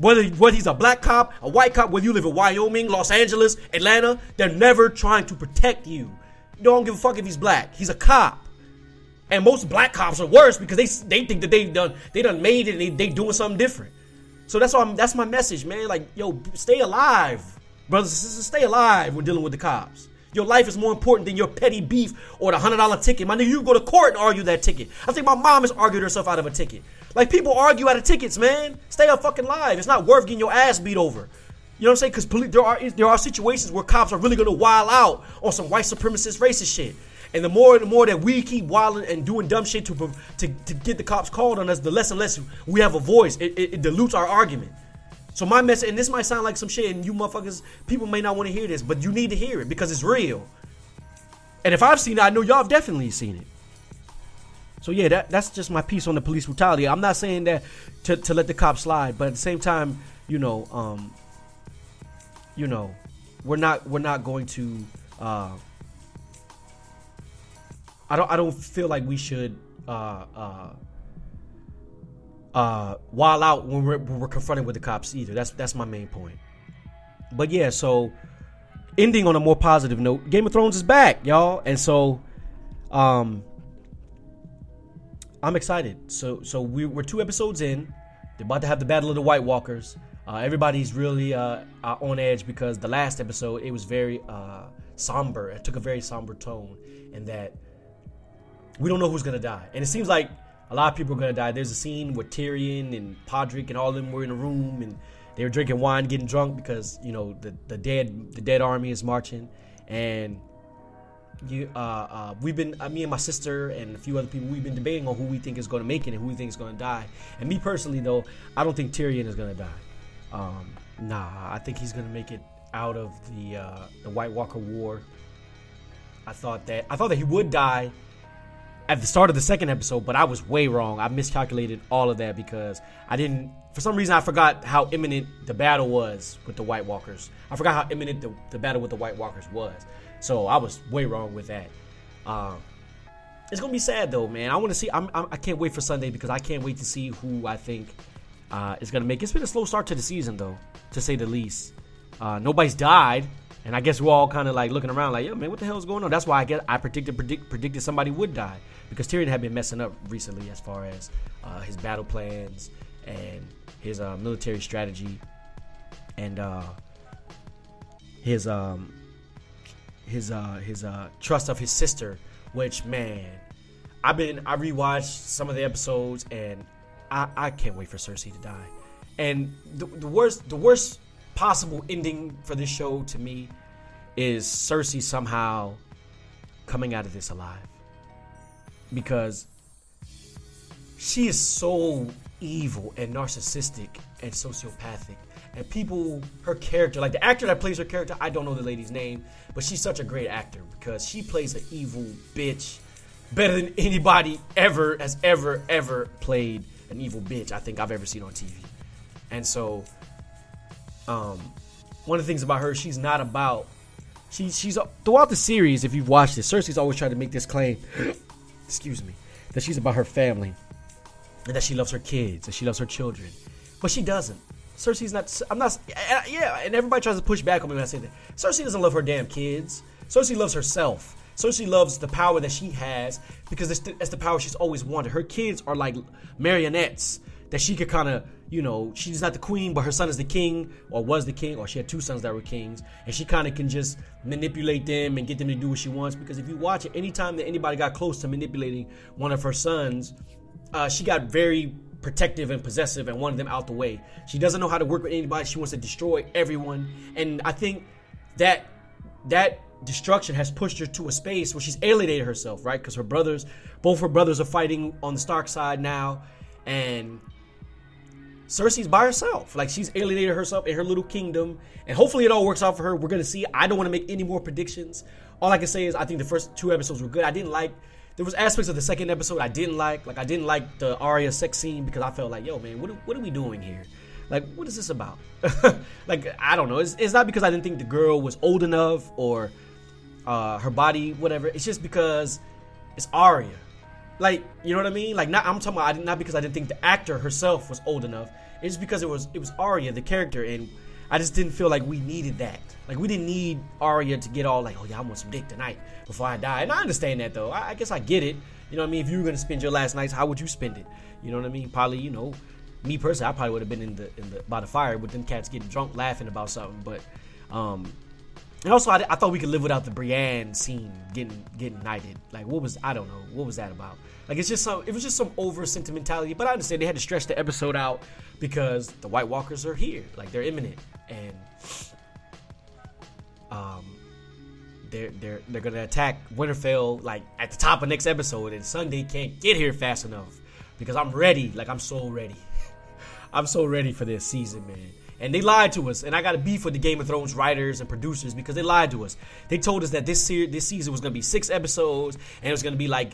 Whether, whether he's a black cop, a white cop, whether you live in Wyoming, Los Angeles, Atlanta, they're never trying to protect you. You don't give a fuck if he's black. He's a cop. And most black cops are worse because they they think that they've done they done made it and they, they doing something different. So that's why I'm, that's my message, man. Like, yo, stay alive, brothers and sisters. Stay alive. We're dealing with the cops. Your life is more important than your petty beef or the hundred dollar ticket. My nigga, you go to court and argue that ticket. I think my mom has argued herself out of a ticket. Like people argue out of tickets, man. Stay up fucking live. It's not worth getting your ass beat over. You know what I'm saying? Because there are there are situations where cops are really gonna wild out on some white supremacist racist shit. And the more and the more that we keep wilding and doing dumb shit to, to, to get the cops called on us, the less and less we have a voice. It, it, it dilutes our argument. So my message, and this might sound like some shit, and you motherfuckers, people may not want to hear this, but you need to hear it because it's real. And if I've seen it, I know y'all have definitely seen it. So yeah, that, that's just my piece on the police brutality. I'm not saying that to, to let the cops slide, but at the same time, you know, um, you know, we're not we're not going to uh, I don't I don't feel like we should uh uh uh while out when we're, when we're confronted with the cops either. That's that's my main point. But yeah, so ending on a more positive note, Game of Thrones is back, y'all, and so um I'm excited. So so we, we're two episodes in. They're about to have the Battle of the White Walkers. Uh, everybody's really uh, on edge because the last episode it was very uh, somber. It took a very somber tone, and that we don't know who's gonna die. And it seems like a lot of people are gonna die. There's a scene where Tyrion and Podrick and all of them were in a room and they were drinking wine, getting drunk because you know the the dead the dead army is marching, and you uh, uh, we've been uh, me and my sister and a few other people we've been debating on who we think is going to make it and who we think is going to die. And me personally though, I don't think Tyrion is going to die. Um, nah, I think he's going to make it out of the uh, the White Walker War. I thought that I thought that he would die at the start of the second episode, but I was way wrong. I miscalculated all of that because I didn't. For some reason, I forgot how imminent the battle was with the White Walkers. I forgot how imminent the, the battle with the White Walkers was. So I was way wrong with that. Um, it's gonna be sad though, man. I want to see. I'm, I'm, I can not wait for Sunday because I can't wait to see who I think uh, is gonna make. It's been a slow start to the season though, to say the least. Uh, nobody's died, and I guess we're all kind of like looking around like, yo, man, what the hell is going on? That's why I guess I predicted predict, predicted somebody would die because Tyrion had been messing up recently as far as uh, his battle plans and his uh, military strategy and uh, his um, his uh his uh trust of his sister, which man, I've been I rewatched some of the episodes and I I can't wait for Cersei to die. And the, the worst the worst possible ending for this show to me is Cersei somehow coming out of this alive. Because she is so evil and narcissistic and sociopathic and people her character like the actor that plays her character i don't know the lady's name but she's such a great actor because she plays an evil bitch better than anybody ever has ever ever played an evil bitch i think i've ever seen on tv and so um one of the things about her she's not about she, she's throughout the series if you've watched it cersei's always trying to make this claim <gasps> excuse me that she's about her family and that she loves her kids and she loves her children. But she doesn't Cersei's not. I'm not. Yeah, and everybody tries to push back on me when I say that. Cersei doesn't love her damn kids. Cersei loves herself. Cersei loves the power that she has because that's the, the power she's always wanted. Her kids are like marionettes that she could kind of, you know, she's not the queen, but her son is the king, or was the king, or she had two sons that were kings, and she kind of can just manipulate them and get them to do what she wants. Because if you watch it, anytime that anybody got close to manipulating one of her sons, uh, she got very protective and possessive and wanted them out the way. She doesn't know how to work with anybody. She wants to destroy everyone. And I think that that destruction has pushed her to a space where she's alienated herself, right? Because her brothers, both her brothers are fighting on the Stark side now, and Cersei's by herself. Like she's alienated herself in her little kingdom, and hopefully it all works out for her. We're gonna see. I don't want to make any more predictions. All I can say is I think the first two episodes were good. I didn't like there was aspects of the second episode I didn't like. Like I didn't like the Arya sex scene because I felt like, yo, man, what what are we doing here? Like, what is this about? <laughs> like, I don't know. It's, it's not because I didn't think the girl was old enough or uh, her body, whatever. It's just because it's Arya. Like, you know what I mean? Like, not I'm talking about not because I didn't think the actor herself was old enough. It's because it was it was Arya, the character, and I just didn't feel like we needed that. Like we didn't need Arya to get all like, oh yeah, I want some dick tonight before I die. And I understand that though. I, I guess I get it. You know what I mean? If you were gonna spend your last nights, how would you spend it? You know what I mean? Probably, you know, me personally, I probably would have been in the in the by the fire with them cats getting drunk, laughing about something. But um, and also, I, I thought we could live without the Brienne scene getting getting knighted. Like, what was I don't know what was that about? Like, it's just some it was just some over sentimentality. But I understand they had to stretch the episode out because the White Walkers are here, like they're imminent and um, they're they're they're gonna attack Winterfell like at the top of next episode, and Sunday can't get here fast enough because I'm ready. Like I'm so ready. <laughs> I'm so ready for this season, man. And they lied to us, and I got to beef with the Game of Thrones writers and producers because they lied to us. They told us that this se- this season was gonna be six episodes, and it was gonna be like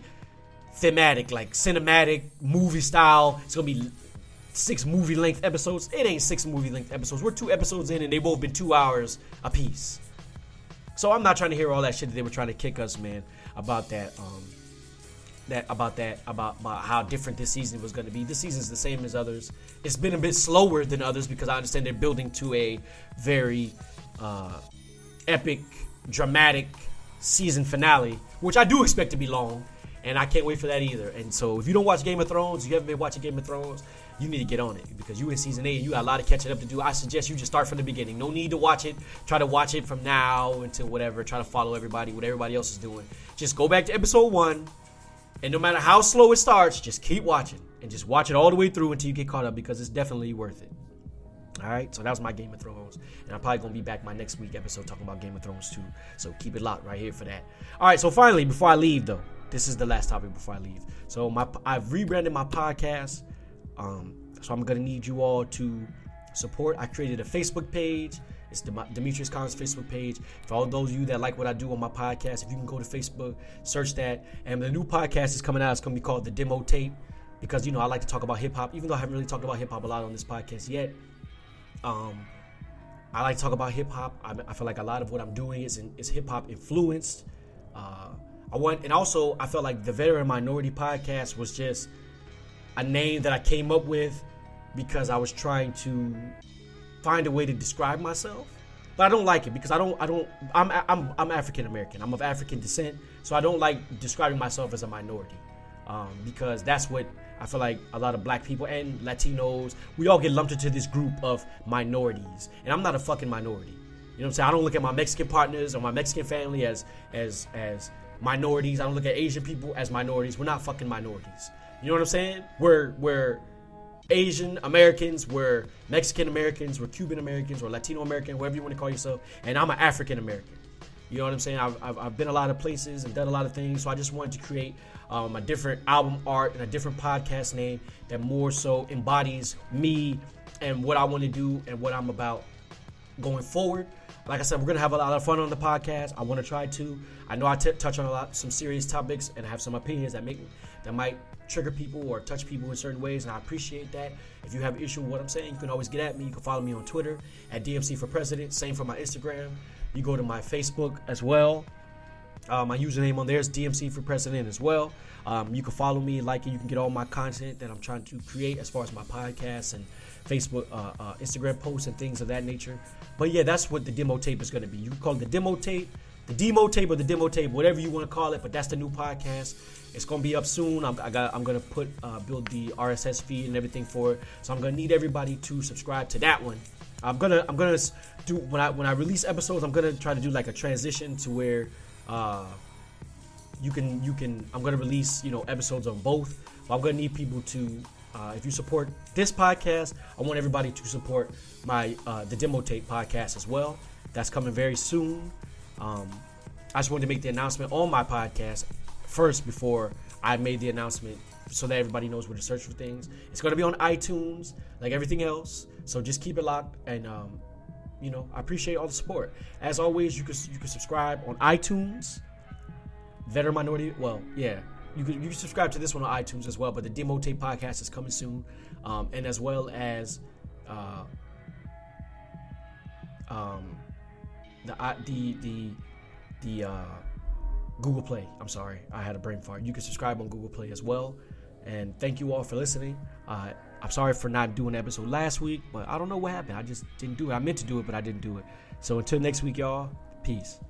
thematic, like cinematic movie style. It's gonna be six movie length episodes. It ain't six movie length episodes. We're two episodes in and they both been two hours apiece. So I'm not trying to hear all that shit that they were trying to kick us, man, about that. Um, that about that about, about how different this season was going to be. This season's the same as others. It's been a bit slower than others because I understand they're building to a very uh, epic, dramatic season finale, which I do expect to be long, and I can't wait for that either. And so, if you don't watch Game of Thrones, you haven't been watching Game of Thrones, you need to get on it because you in season eight you got a lot of catching up to do. I suggest you just start from the beginning. No need to watch it. Try to watch it from now until whatever. Try to follow everybody, what everybody else is doing. Just go back to episode one, and no matter how slow it starts, just keep watching and just watch it all the way through until you get caught up because it's definitely worth it. All right, so that was my Game of Thrones, and I'm probably gonna be back my next week episode talking about Game of Thrones too. So keep it locked right here for that. All right, so finally, before I leave though, this is the last topic before I leave. So my I've rebranded my podcast. Um, so I'm gonna need you all to support. I created a Facebook page. It's Demetrius Collins Facebook page. For all those of you that like what I do on my podcast, if you can go to Facebook, search that. And the new podcast is coming out. It's gonna be called the Demo Tape because you know I like to talk about hip hop, even though I haven't really talked about hip hop a lot on this podcast yet. Um, I like to talk about hip hop. I, I, feel like a lot of what I'm doing is in, is hip hop influenced. Uh, I want, and also I felt like the Veteran Minority Podcast was just a name that I came up with because I was trying to find a way to describe myself. But I don't like it because I don't I don't I'm I'm I'm African American. I'm of African descent, so I don't like describing myself as a minority. Um, because that's what I feel like a lot of black people and Latinos, we all get lumped into this group of minorities. And I'm not a fucking minority. You know what I'm saying? I don't look at my Mexican partners or my Mexican family as as as minorities. I don't look at Asian people as minorities. We're not fucking minorities. You know what I'm saying? We're Asian Americans, we're Mexican Americans, we're Cuban Americans, we're Latino American, whatever you want to call yourself, and I'm an African American. You know what I'm saying? I've, I've, I've, been a lot of places and done a lot of things, so I just wanted to create um, a different album art and a different podcast name that more so embodies me and what I want to do and what I'm about going forward. Like I said, we're gonna have a lot of fun on the podcast. I want to try to. I know I t- touch on a lot, some serious topics, and have some opinions that make that might trigger people or touch people in certain ways, and I appreciate that. If you have an issue with what I'm saying, you can always get at me. You can follow me on Twitter at DMC for President. Same for my Instagram. You go to my Facebook as well. Uh, my username on there is DMC for President as well. Um, you can follow me, like it. You can get all my content that I'm trying to create as far as my podcasts and Facebook, uh, uh, Instagram posts and things of that nature. But yeah, that's what the demo tape is going to be. You can call it the demo tape, the demo tape, or the demo tape, whatever you want to call it. But that's the new podcast. It's to be up soon. I'm, I got, I'm to put uh, build the RSS feed and everything for it. So I'm to need everybody to subscribe to that one. I'm gonna I'm gonna do when I when I release episodes. I'm gonna try to do like a transition to where uh, you can you can I'm gonna release you know episodes on both. But I'm gonna need people to uh, if you support this podcast, I want everybody to support my uh, the demo tape podcast as well. That's coming very soon. Um, I just wanted to make the announcement on my podcast first before I made the announcement so that everybody knows where to search for things. It's going to be on iTunes, like everything else. So just keep it locked, and um, you know I appreciate all the support. As always, you can you can subscribe on iTunes. Veteran Minority, well, yeah, you can you can subscribe to this one on iTunes as well. But the Demo Tape podcast is coming soon, um, and as well as uh, um, the the the the uh, Google Play. I'm sorry, I had a brain fart. You can subscribe on Google Play as well. And thank you all for listening. Uh, I'm sorry for not doing an episode last week, but I don't know what happened. I just didn't do it. I meant to do it, but I didn't do it. So until next week, y'all, peace.